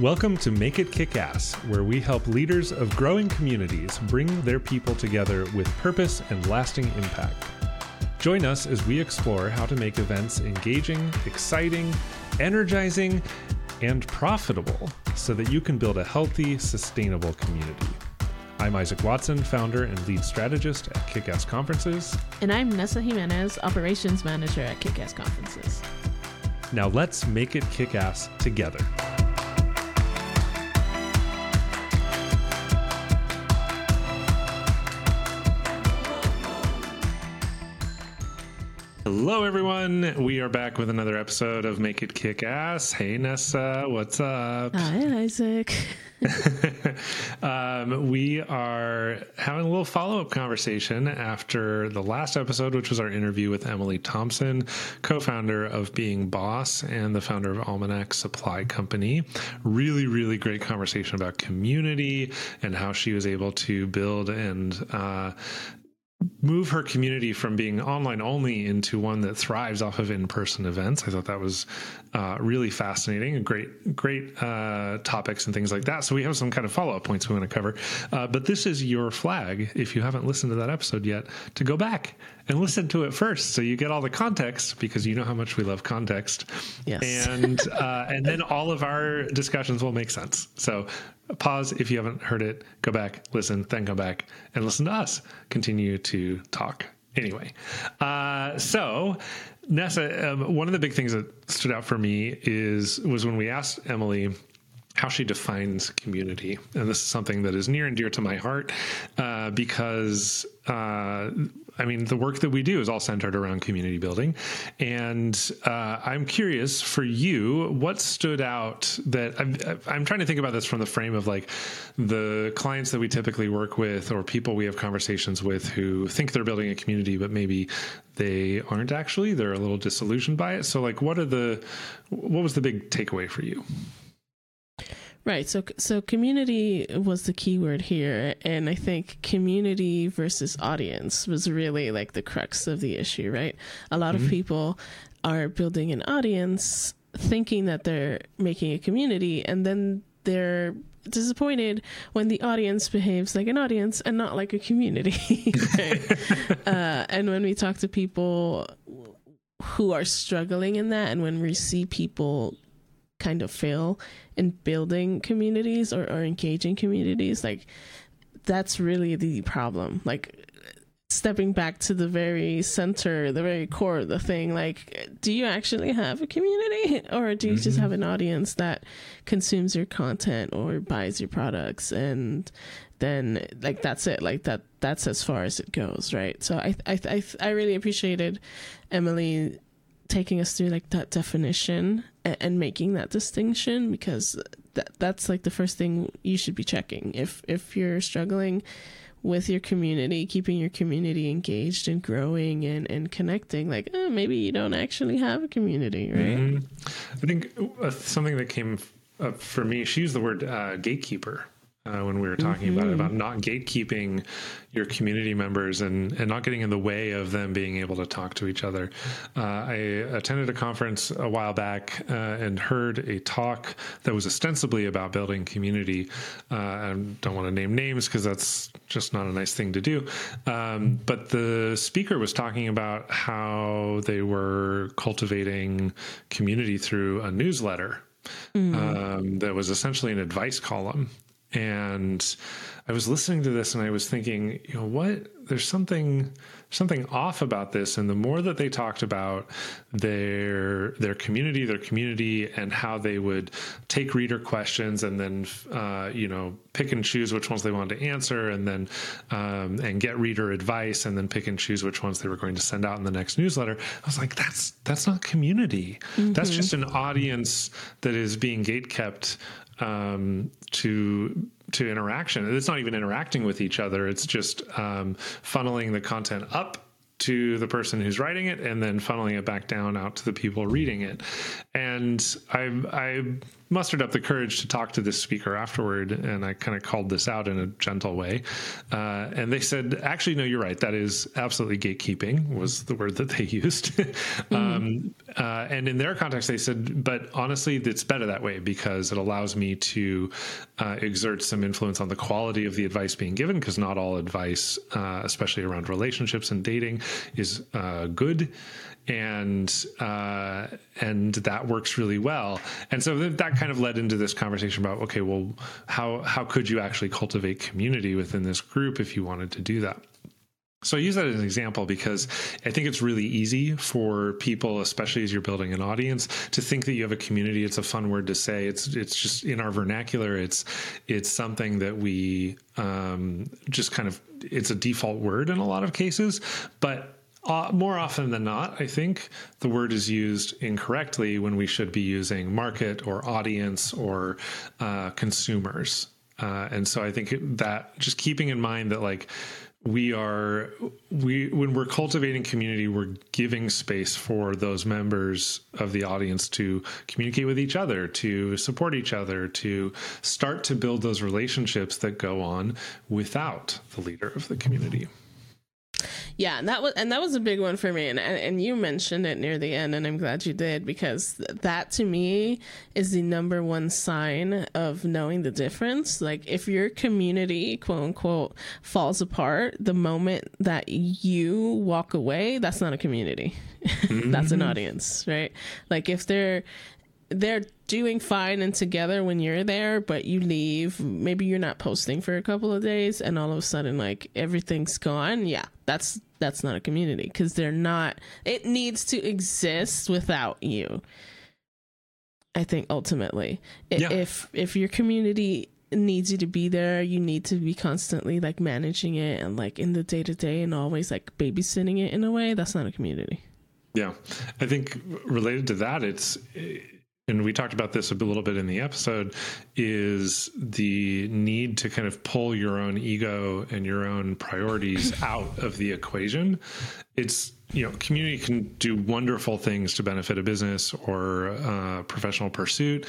Welcome to Make It Kick Ass, where we help leaders of growing communities bring their people together with purpose and lasting impact. Join us as we explore how to make events engaging, exciting, energizing, and profitable so that you can build a healthy, sustainable community. I'm Isaac Watson, founder and lead strategist at Kickass Conferences. And I'm Nessa Jimenez, operations manager at Kickass Conferences. Now let's make it kick ass together. Hello, everyone. We are back with another episode of Make It Kick Ass. Hey, Nessa, what's up? Hi, Isaac. um, we are having a little follow up conversation after the last episode, which was our interview with Emily Thompson, co founder of Being Boss and the founder of Almanac Supply Company. Really, really great conversation about community and how she was able to build and uh, move her community from being online only into one that thrives off of in-person events. I thought that was uh, really fascinating, great, great uh, topics and things like that. So we have some kind of follow-up points we want to cover. Uh, but this is your flag, if you haven't listened to that episode yet, to go back and listen to it first, so you get all the context because you know how much we love context. Yes, and uh, and then all of our discussions will make sense. So pause if you haven't heard it, go back, listen, then go back and listen to us continue to talk. Anyway, uh, so Nessa, um, one of the big things that stood out for me is was when we asked Emily how she defines community, and this is something that is near and dear to my heart uh, because uh, I mean, the work that we do is all centered around community building. And uh, I'm curious for you, what stood out that I'm, I'm, trying to think about this from the frame of like the clients that we typically work with or people we have conversations with who think they're building a community, but maybe they aren't actually. They're a little disillusioned by it. So, like, what are the, what was the big takeaway for you? Right. So so community was the key word here and I think community versus audience was really like the crux of the issue, right? A lot mm-hmm. of people are building an audience thinking that they're making a community and then they're disappointed when the audience behaves like an audience and not like a community. uh, and when we talk to people who are struggling in that and when we see people kind of fail in building communities or, or engaging communities like that's really the problem. Like stepping back to the very center the very core of the thing like do you actually have a community? Or do you mm-hmm. just have an audience that consumes your content or buys your products and then like that's it like that that's as far as it goes right? So i i i, I really appreciated emily taking us through like that definition and, and making that distinction because that that's like the first thing you should be checking if if you're struggling with your community, keeping your community engaged and growing and, and connecting, like eh, maybe you don't actually have a community, right? Mm-hmm. I think uh, something that came up for me, she used the word uh, gatekeeper uh, when we were talking mm-hmm. about it, about not gatekeeping your community members and, and not getting in the way of them being able to talk to each other. Uh, I attended a conference a while back uh, and heard a talk that was ostensibly about building community. Uh, I don't want to name names because that's just not a nice thing to do. Um, but the speaker was talking about how they were cultivating community through a newsletter. Mm. Um, that was essentially an advice column and I was listening to this and I was thinking, you know, what? There's something something off about this. And the more that they talked about their their community, their community, and how they would take reader questions and then uh, you know pick and choose which ones they wanted to answer, and then um, and get reader advice, and then pick and choose which ones they were going to send out in the next newsletter. I was like, that's that's not community. Mm-hmm. That's just an audience that is being gate kept um, to to interaction. It's not even interacting with each other. It's just um, funneling the content up to the person who's writing it and then funneling it back down out to the people reading it. And I, I mustered up the courage to talk to this speaker afterward, and I kind of called this out in a gentle way. Uh, and they said, "Actually, no, you're right. That is absolutely gatekeeping." Was the word that they used. mm-hmm. um, uh, and in their context, they said, "But honestly, it's better that way because it allows me to uh, exert some influence on the quality of the advice being given. Because not all advice, uh, especially around relationships and dating, is uh, good." and uh, and that works really well. And so that kind of led into this conversation about okay, well, how how could you actually cultivate community within this group if you wanted to do that? So I use that as an example because I think it's really easy for people, especially as you're building an audience, to think that you have a community. It's a fun word to say. It's it's just in our vernacular. It's it's something that we um, just kind of it's a default word in a lot of cases, but uh, more often than not, I think the word is used incorrectly when we should be using market or audience or uh, consumers. Uh, and so I think that just keeping in mind that like we are we when we're cultivating community we're giving space for those members of the audience to communicate with each other to support each other to start to build those relationships that go on without the leader of the community yeah, and that was and that was a big one for me, and and you mentioned it near the end, and I'm glad you did because that to me is the number one sign of knowing the difference. Like if your community, quote unquote, falls apart the moment that you walk away, that's not a community, mm-hmm. that's an mm-hmm. audience, right? Like if they're they're doing fine and together when you're there, but you leave. Maybe you're not posting for a couple of days, and all of a sudden, like everything's gone. Yeah, that's that's not a community because they're not. It needs to exist without you. I think ultimately, yeah. if if your community needs you to be there, you need to be constantly like managing it and like in the day to day and always like babysitting it in a way. That's not a community. Yeah, I think related to that, it's eh, and we talked about this a little bit in the episode, is the need to kind of pull your own ego and your own priorities out of the equation. It's you know, community can do wonderful things to benefit a business or a professional pursuit.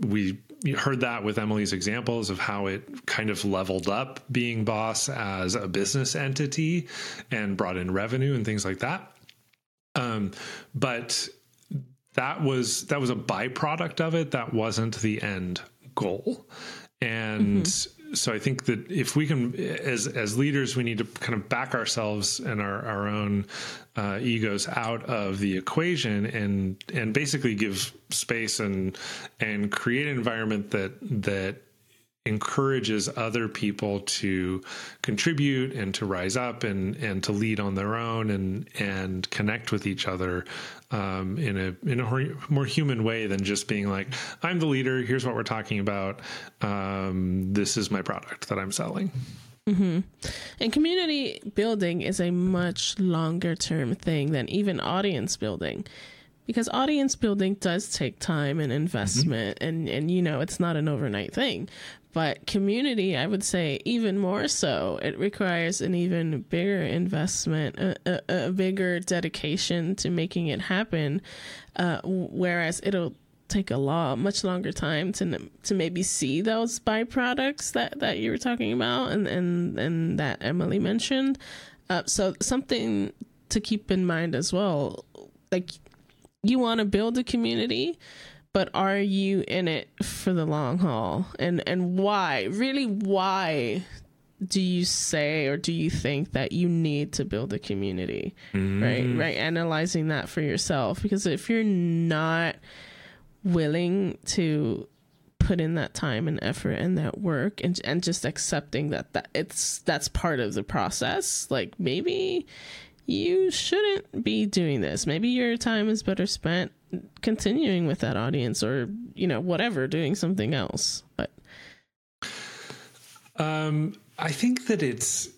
We heard that with Emily's examples of how it kind of leveled up being boss as a business entity and brought in revenue and things like that. Um, but that was that was a byproduct of it that wasn't the end goal and mm-hmm. so i think that if we can as as leaders we need to kind of back ourselves and our our own uh, egos out of the equation and and basically give space and and create an environment that that encourages other people to contribute and to rise up and and to lead on their own and and connect with each other um, in a in a more human way than just being like I'm the leader. Here's what we're talking about. Um, this is my product that I'm selling. Mm-hmm. And community building is a much longer term thing than even audience building because audience building does take time and investment mm-hmm. and and you know it's not an overnight thing but community, I would say even more so. It requires an even bigger investment, a, a, a bigger dedication to making it happen. Uh, whereas it'll take a lot much longer time to to maybe see those byproducts that that you were talking about and and and that Emily mentioned. Uh, so something to keep in mind as well, like you want to build a community but are you in it for the long haul? And and why really why do you say or do you think that you need to build a community? Mm. right right? Analyzing that for yourself because if you're not willing to put in that time and effort and that work and and just accepting that that it's that's part of the process like maybe you shouldn't be doing this. Maybe your time is better spent continuing with that audience or you know whatever doing something else but um i think that it's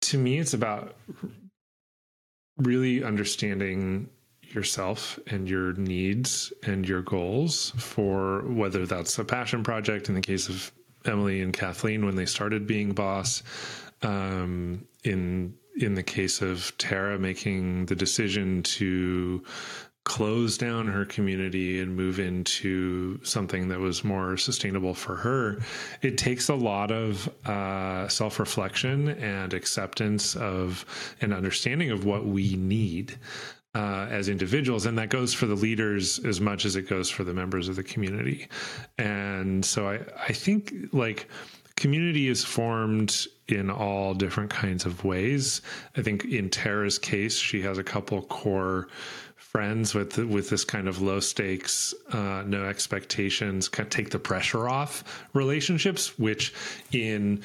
to me it's about really understanding yourself and your needs and your goals for whether that's a passion project in the case of Emily and Kathleen when they started being boss um, in in the case of Tara making the decision to close down her community and move into something that was more sustainable for her, it takes a lot of uh, self reflection and acceptance of an understanding of what we need. Uh, as individuals, and that goes for the leaders as much as it goes for the members of the community. And so I, I think like community is formed in all different kinds of ways. I think in Tara's case, she has a couple core friends with with this kind of low stakes, uh, no expectations, kind of take the pressure off relationships, which in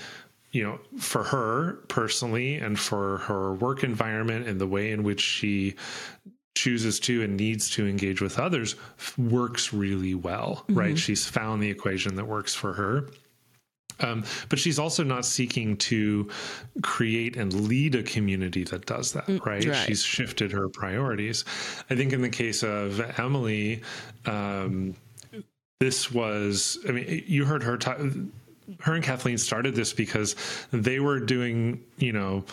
you know for her personally and for her work environment and the way in which she chooses to and needs to engage with others works really well mm-hmm. right she's found the equation that works for her um, but she's also not seeking to create and lead a community that does that, mm, right? right. She's shifted her priorities. I think in the case of Emily, um, this was, I mean, you heard her talk her and Kathleen started this because they were doing, you know,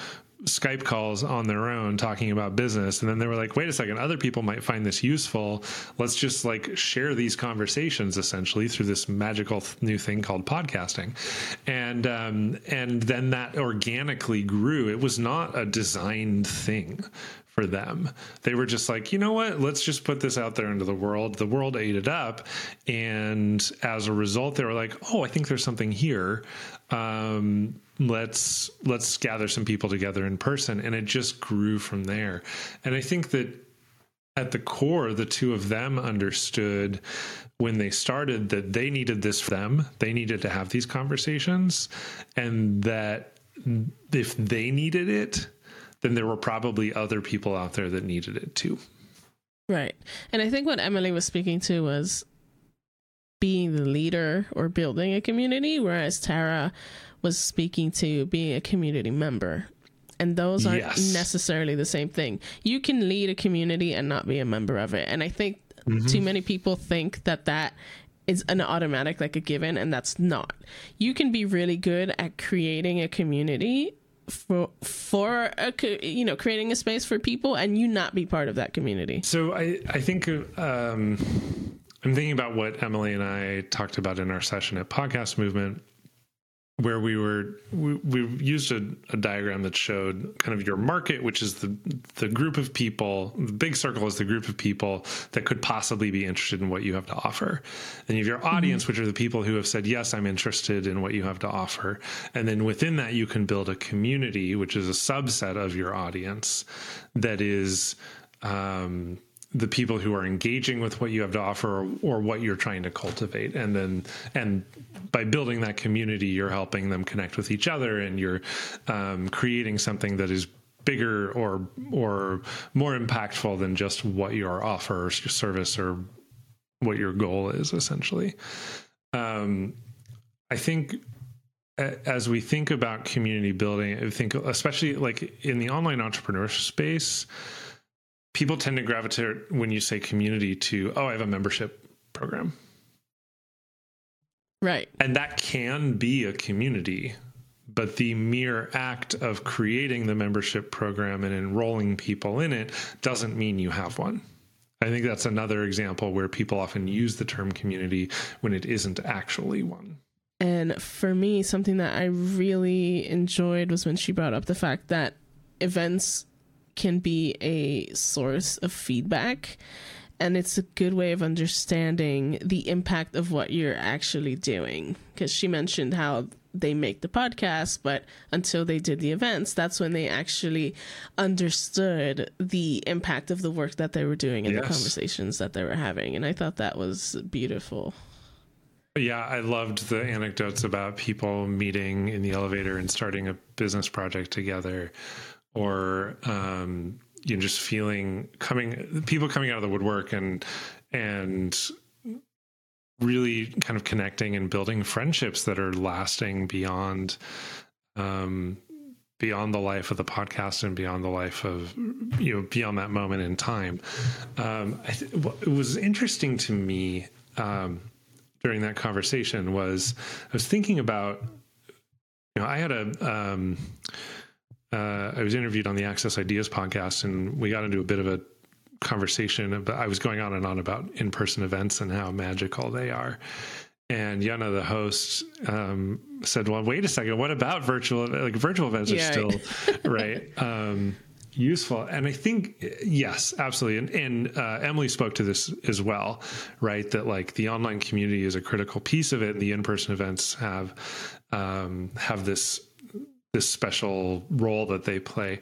Skype calls on their own talking about business. And then they were like, wait a second, other people might find this useful. Let's just like share these conversations essentially through this magical new thing called podcasting. And, um, and then that organically grew. It was not a designed thing for them. They were just like, you know what? Let's just put this out there into the world. The world ate it up. And as a result, they were like, oh, I think there's something here. Um, let's let's gather some people together in person and it just grew from there and i think that at the core the two of them understood when they started that they needed this for them they needed to have these conversations and that if they needed it then there were probably other people out there that needed it too right and i think what emily was speaking to was being the leader or building a community whereas tara was speaking to being a community member. And those aren't yes. necessarily the same thing. You can lead a community and not be a member of it. And I think mm-hmm. too many people think that that is an automatic, like a given, and that's not. You can be really good at creating a community for for a you know creating a space for people and you not be part of that community. So i i think um i'm thinking about what emily and i talked about in our session at podcast movement where we were we, we used a, a, diagram that showed kind of your market which is the the group of people the big circle is the group of people that could possibly be interested in what you have to offer and you have your mm-hmm. audience mm-hmm. which are the people who have said yes i'm interested in what you have to offer and then within that you can build a community which is a subset of your audience that is um, the people who are engaging with what you have to offer or, or, what you're trying to cultivate. And then and by building that community you're helping them connect with each other and you're um, creating something that is bigger or or more impactful than just what your offer or service or what your goal is essentially. Um, i think as we think about community building i think especially like in the online entrepreneurship space people tend to gravitate when you say community to, oh, I have a membership program. Right. And that can be a community, but the mere act of creating the membership program and enrolling people in it doesn't mean you have one. I think that's another example where people often use the term community when it isn't actually one. And for me, something that I really enjoyed was when she brought up the fact that events can be a source of feedback and it's a good way of understanding the impact of what you're actually doing. Because she mentioned how they make the podcast but until they did the events that's when they actually understood the impact of the work that they were doing and yes. the conversations that they were having and i thought that was beautiful. Yeah, I loved the anecdotes about people meeting in the elevator and starting a business project together or um, you know just feeling coming people coming out of the woodwork and and really kind of connecting and building friendships that are lasting beyond um, beyond the life of the podcast and beyond the life of you know beyond that moment in time. Um, th- what was interesting to me um, during that conversation was i was thinking about you know i had a um, uh, I was interviewed on the Access Ideas podcast, and we got into a bit of a conversation about. I was going on and on about in-person events and how magical they are. And Yana, the host, um, said, "Well, wait a second. What about virtual? Like virtual events yeah. are still right." Um, useful and i think yes absolutely and, and uh, emily spoke to this as well right that like the online community is a critical piece of it and the in-person events have um, have this this special role that they play.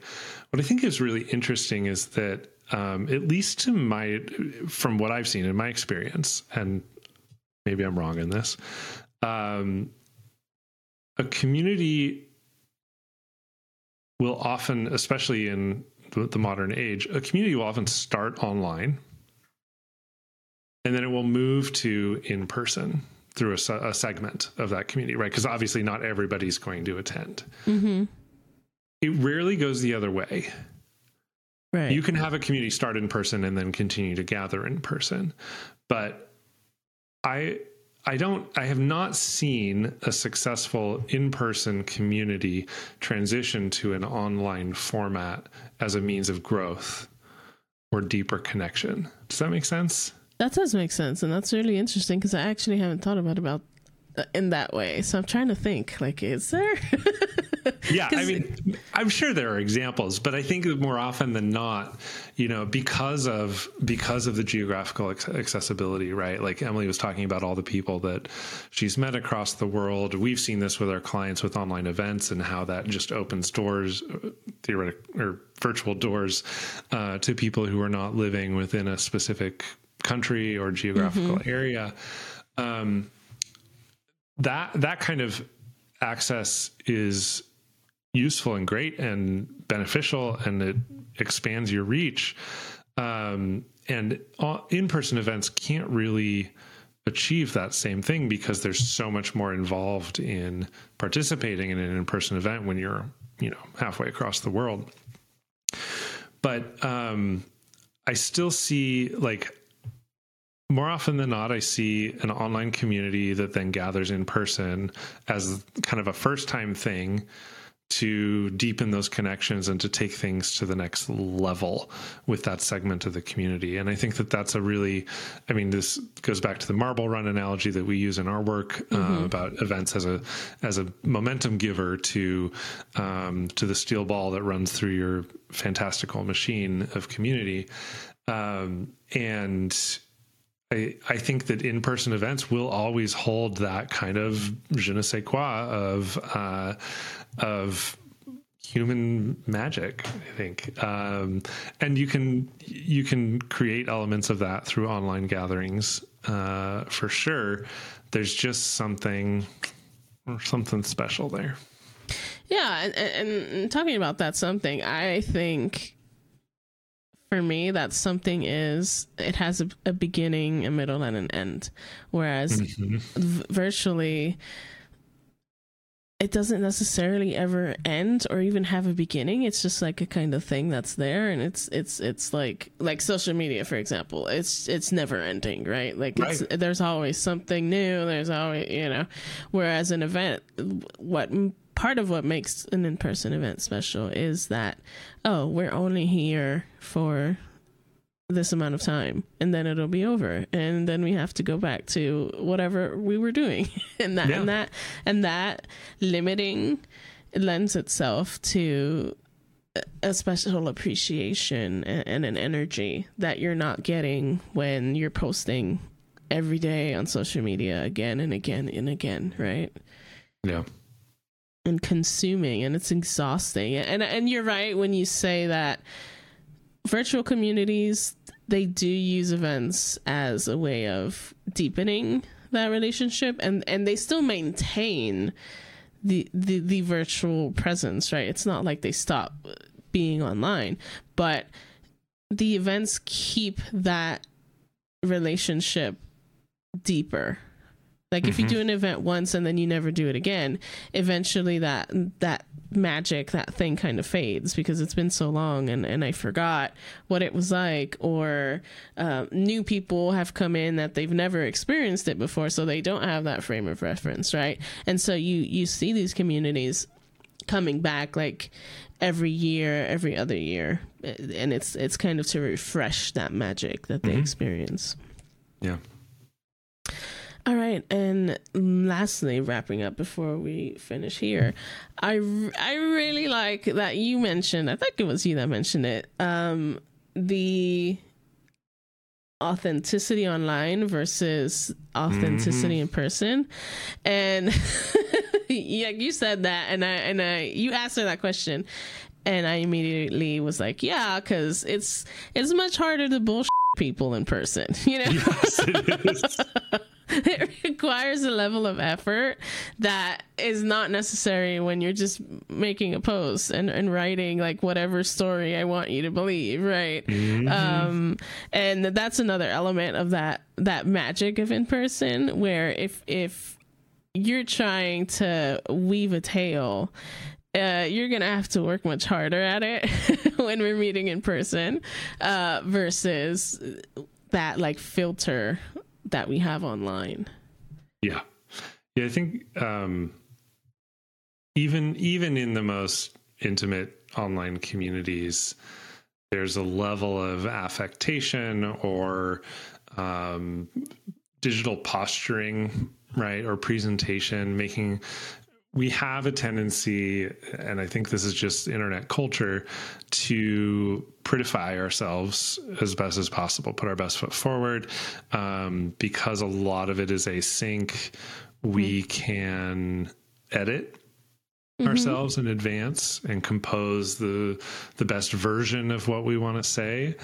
What i think is really interesting is that um, at least to my from what i've seen in my experience and maybe i'm wrong in this um, a community will often, especially in the modern age, a community will often start online and then it will move to in person through a, a segment of that community, right? Because obviously not everybody's going to attend. Mm-hmm. It rarely goes the other way. Right. You can have a community start in person and then continue to gather in person. But I I don't I have not seen a successful in-person community transition to an online format as a means of growth or deeper connection. Does that make sense? That does make sense and that's really interesting because I actually haven't thought about about in that way. So I'm trying to think like is there yeah, I mean, I'm sure there are examples, but I think more often than not, you know, because of because of the geographical accessibility, right? Like Emily was talking about all the people that she's met across the world. We've seen this with our clients with online events and how that just opens doors, theoretical or virtual doors, uh, to people who are not living within a specific country or geographical mm-hmm. area. Um, that that kind of access is useful and great and beneficial and it expands your reach um, and in-person events can't really achieve that same thing because there's so much more involved in participating in an in-person event when you're you know halfway across the world but um, i still see like more often than not, I see an online community that then gathers in person as kind of a first time thing to deepen those connections and to take things to the next level with that segment of the community. And I think that that's a really, I mean, this goes back to the marble run analogy that we use in our work uh, mm-hmm. about events as a as a momentum giver to um, to the steel ball that runs through your fantastical machine of community. Um, and I, I think that in person events will always hold that kind of je ne sais quoi of uh, of human magic i think. Um, and you can you can create elements of that through online gatherings uh, for sure. There's just something something special there. Yeah and, and talking about that something i think for me that something is it has a, a beginning a middle and an end. Whereas mm-hmm. v- virtually it doesn't necessarily ever end or even have a beginning. It's just like a kind of thing that's there and it's it's it's like like social media for example. It's it's never ending right? Like right. it's there's always something new. There's always you know whereas an event what part of what makes an in-person event special is that oh we're only here for this amount of time and then it'll be over and then we have to go back to whatever we were doing. And that yeah. and that and that limiting lends itself to a special appreciation and an energy that you're not getting when you're posting every day on social media again and again and again right? Yeah and consuming and it's exhausting. And and you're right when you say that virtual communities they do use events as a way of deepening that relationship and and they still maintain the the, the virtual presence right? It's not like they stop being online but the events keep that relationship deeper like mm-hmm. if you mm-hmm. do an event once and then you never do it again, eventually that that magic, that thing kind of fades because it's been so long and, and I forgot what it was like or uh, new people have come in that they've never experienced it before so they don't have that frame of reference, right? And so you you see these communities coming back like every year, every other year, and it's it's kind of to refresh that magic that they mm-hmm. experience. Yeah. All right, and lastly, wrapping up before we finish here, I I really like that you mentioned. I think it was you that mentioned it. Um, the authenticity online versus authenticity mm-hmm. in person, and yeah, you said that, and I and I you asked her that question, and I immediately was like, yeah, because it's it's much harder to bullshit people in person, you know. Yes, it is. it requires a level of effort that is not necessary when you're just making a post and, and writing like whatever story I want you to believe, right? Mm-hmm. Um, and that's another element of that that magic of in person, where if if you're trying to weave a tale uh, you're gonna have to work much harder at it when we're meeting in person uh, versus that like filter that we have online. Yeah, yeah. I think um, even even in the most intimate online communities, there's a level of affectation or um, digital posturing, right, or presentation, making we have a tendency, and I think this is just internet culture, to prettify ourselves as best as possible, put our best foot forward. Um, because a lot of it is async, we mm-hmm. can edit Mm-hmm. ourselves in advance and compose the the best version of what we want to say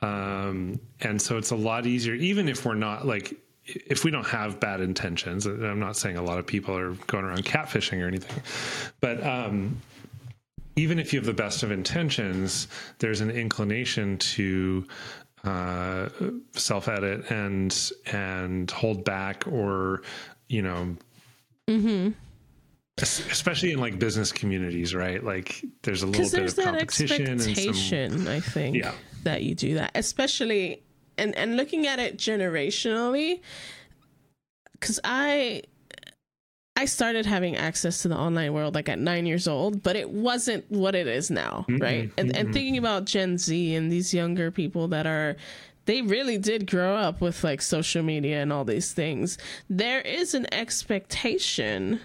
um, and so it's a lot easier even if we're not like if we don't have bad intentions, I'm not saying a lot of people are going around catfishing or anything, but um, even if you have the best of intentions, there's an inclination to uh, self edit and and hold back or you know. Mm-hmm. Especially in like business communities, right? Like there's a little bit of competition expectation, and some, I think, yeah. that you do that. Especially and and looking at it generationally because i i started having access to the online world like at nine years old but it wasn't what it is now mm-hmm. right? And, and thinking about gen z and these younger people that are they really did grow up with like social media and all these things. There is an expectation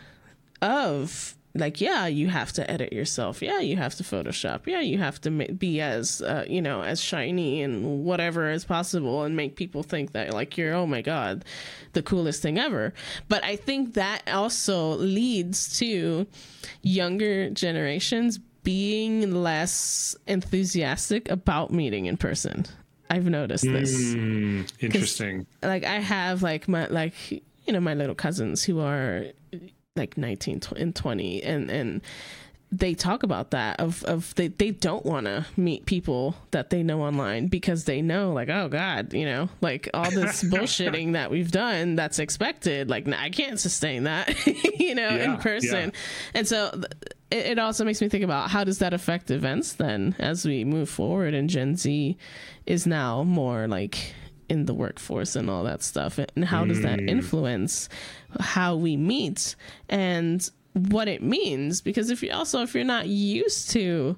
of like yeah you have to edit yourself. Yeah you have to photoshop. Yeah you have to be as uh, you know as shiny and whatever as possible and make people think that like you're oh my god the coolest thing ever. But i think that also leads to younger generations being less enthusiastic about meeting in person. I've noticed this. Mm, interesting. Like i have like my like you know my little cousins who are like 19 and 20 and and they talk about that of of they, they don't want to meet people that they know online because they know like oh god you know like all this bullshitting that we've done that's expected like I can't sustain that you know yeah, in person yeah. and so it, it also makes me think about how does that affect events then as we move forward and Gen Z is now more like in the workforce and all that stuff and how does that mm. influence how we meet and what it means because if you also if you're not used to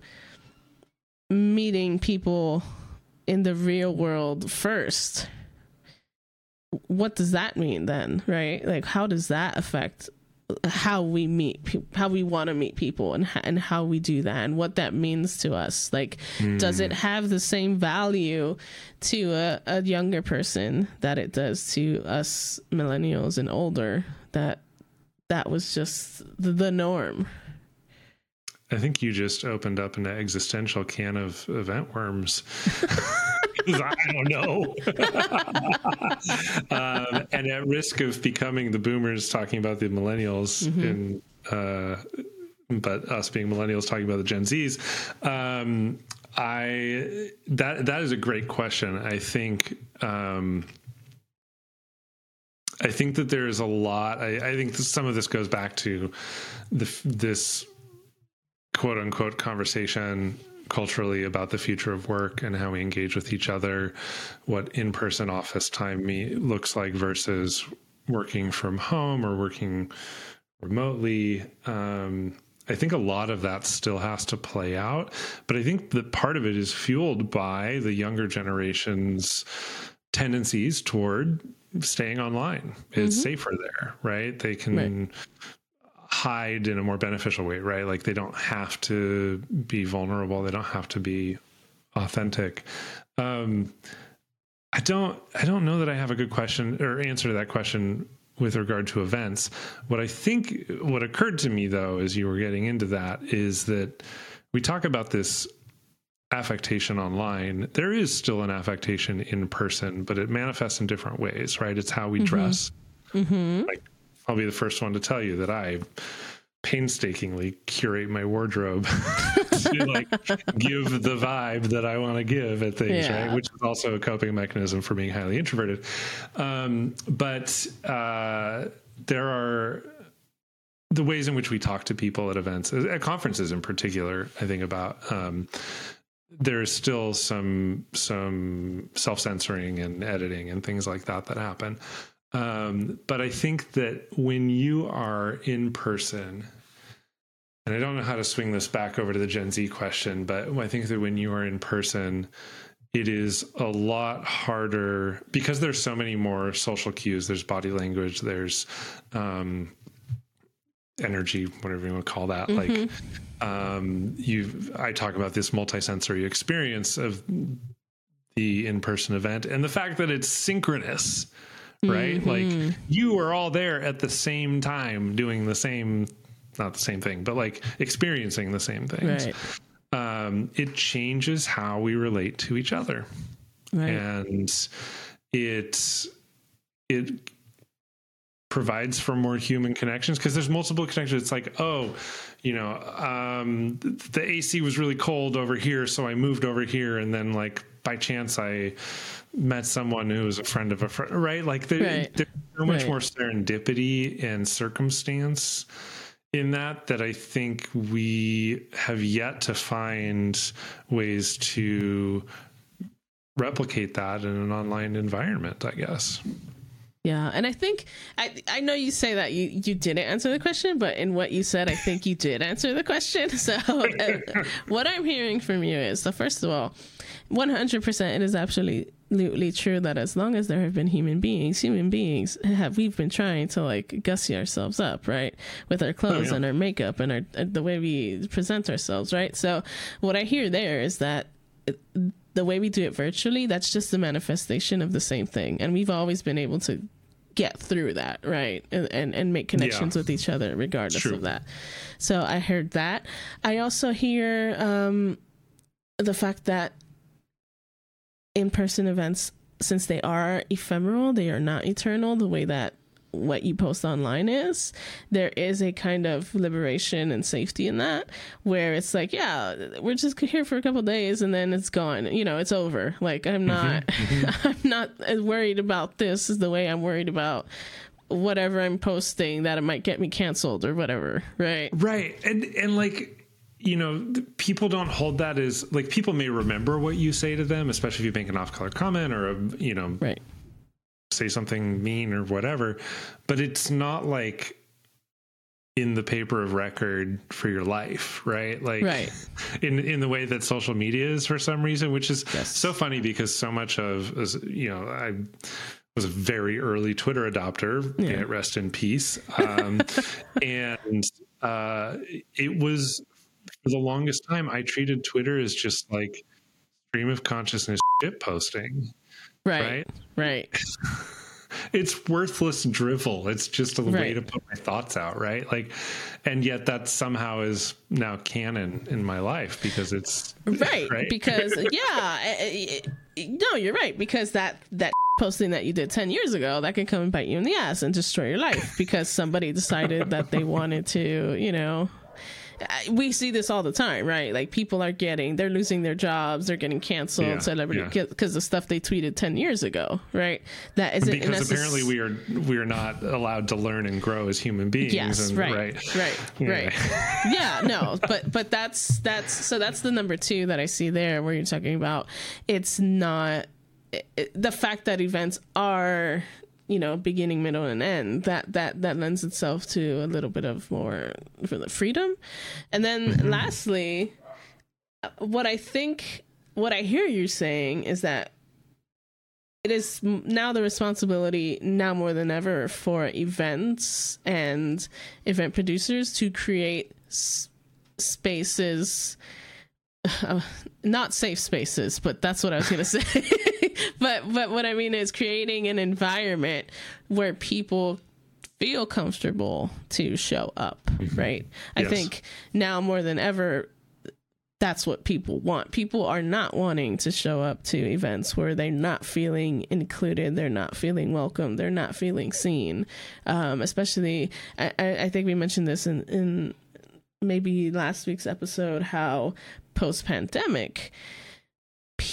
meeting people in the real world first what does that mean then right like how does that affect how we meet how we want to meet people and and how we do that and what that means to us like mm. does it have the same value to a, a younger person that it does to us millennials and older that that was just the, the norm I think you just opened up an existential can of event worms. I don't know. um, and at risk of becoming the boomers talking about the millennials mm-hmm. uh, but us being millennials talking about the Gen Zs, um, I that that is a great question. I think. Um, I think that there is a lot. I, I think some of this goes back to the, this quote unquote conversation culturally about the future of work and how we engage with each other, what in person office time me looks like versus working from home or working remotely. Um, I think a lot of that still has to play out, but I think that part of it is fueled by the younger generation's tendencies toward staying online. It's mm-hmm. safer there, right? They can right. Hide in a more beneficial way, right? Like they don't have to be vulnerable, they don't have to be authentic. Um, I don't I don't know that I have a good question or answer to that question with regard to events. What I think, what occurred to me though, as you were getting into that, is that we talk about this affectation online. There is still an affectation in person, but it manifests in different ways, right? It's how we mm-hmm. dress. Mm-hmm. Like, I'll be the first one to tell you that I painstakingly curate my wardrobe to like give the vibe that I want to give at things, yeah. right? Which is also a coping mechanism for being highly introverted. Um, but uh, there are the ways in which we talk to people at events, at conferences in particular. I think about. Um, there's still some some self censoring and editing and things like that that happen. Um, but I think that when you are in person, and I don't know how to swing this back over to the Gen Z question, but I think that when you are in person, it is a lot harder because there's so many more social cues. There's body language. There's um, energy, whatever you want to call that. Mm-hmm. Like um, you, I talk about this multisensory experience of the in-person event and the fact that it's synchronous right? Mm-hmm. Like you are all there at the same time doing the same, not the same thing, but like experiencing the same things. Right. Um, it changes how we relate to each other. Right. And it, it provides for more human connections because there's multiple connections. It's like, oh, you know, um, the AC was really cold over here, so I moved over here, and then like by chance I met someone who was a friend of a friend, right? Like there, right. there's so much right. more serendipity and circumstance in that that I think we have yet to find ways to replicate that in an online environment, I guess. Yeah, and I think I I know you say that you you didn't answer the question, but in what you said, I think you did answer the question. So uh, what I'm hearing from you is so first of all, 100% it is absolutely true that as long as there have been human beings, human beings have we've been trying to like gussy ourselves up, right, with our clothes oh, yeah. and our makeup and our uh, the way we present ourselves, right. So what I hear there is that the way we do it virtually, that's just the manifestation of the same thing. And we've always been able to get through that, right? And and, and make connections yeah. with each other regardless of that. So I heard that. I also hear um, the fact that in person events, since they are ephemeral, they are not eternal the way that what you post online is, there is a kind of liberation and safety in that where it's like, yeah, we're just here for a couple days and then it's gone. You know, it's over. Like I'm mm-hmm, not mm-hmm. I'm not as worried about this as the way I'm worried about whatever I'm posting that it might get me canceled or whatever, right? Right. And and like you know, people don't hold that as like people may remember what you say to them, especially if you make an off-color comment or a you know, right say something mean or whatever, but it's not like in the paper of record for your life, right? Like right. in in the way that social media is for some reason, which is yes. so funny because so much of you know, I was a very early Twitter adopter, yeah. rest in peace. Um, and uh, it was for the longest time I treated Twitter as just like stream of consciousness shit posting. Right. Right. right. it's worthless drivel. It's just a right. way to put my thoughts out, right? Like, and yet that somehow is now canon in my life because it's right. right? Because yeah, eh, eh, it, it, eh, no, you're right because that that posting that you did 10 years ago that can come and bite you in the ass and destroy your life because somebody decided that they wanted to you know we see this all the time, right? Like people are getting, they're losing their jobs, they're getting canceled, yeah, celebrity because yeah. the stuff they tweeted ten years ago, right? That is because apparently we are we are not allowed to learn and grow as human beings. Yes, and, right, right, right, yeah. right. yeah, no, but but that's that's so that's the number two that I see there, where you're talking about. It's not it, the fact that events are you know beginning middle and end that that that lends itself to a little bit of more for the freedom and then mm-hmm. lastly what i think what i hear you saying is that it is now the responsibility now more than ever for events and event producers to create s- spaces uh, not safe spaces but that's what i was going to say but but what i mean is creating an environment where people feel comfortable to show up mm-hmm. right yes. i think now more than ever that's what people want. People are not wanting to show up to events where they're not feeling included, they're not feeling welcome, they're not feeling seen. Um, especially, I, I, think we mentioned this in, in maybe last week's episode how post pandemic,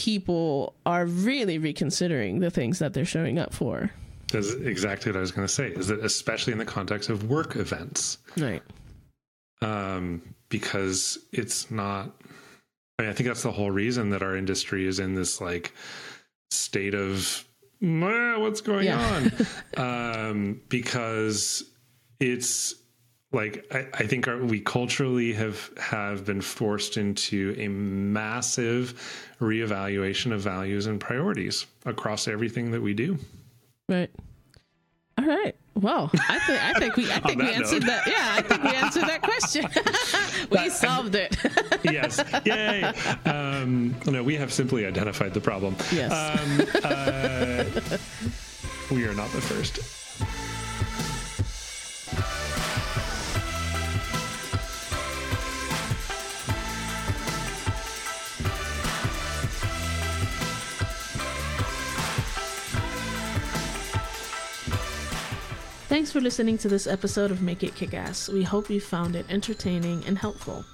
people are really reconsidering the things that they're showing up for. That's exactly what I was going to say. Is that especially in the context of work events, right? Um, because it's not I, mean, I think that's the whole reason that our industry is in this like state of what's going yeah. on um, because it's like I, I think our, we culturally have have been forced into a massive reevaluation of values and priorities across everything that we do. Right. All right. Well, I think I think we I think we answered note. that. Yeah, I think we answered that question. we that, solved it. yes. Yay. Um, no, we have simply identified the problem. Yes. Um, uh, we are not the first. Thanks for listening to this episode of Make It Kick Ass. We hope you found it entertaining and helpful.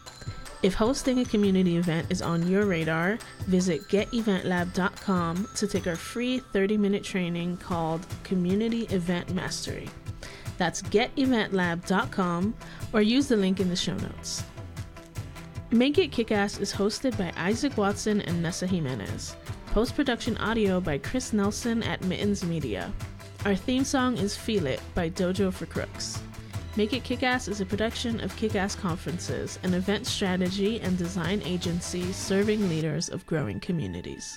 If hosting a community event is on your radar, visit geteventlab.com to take our free 30 minute training called Community Event Mastery. That's geteventlab.com or use the link in the show notes. Make It Kick Ass is hosted by Isaac Watson and Nessa Jimenez. Post production audio by Chris Nelson at Mittens Media. Our theme song is Feel It by Dojo for Crooks. Make It Kickass is a production of Kickass Conferences, an event strategy and design agency serving leaders of growing communities.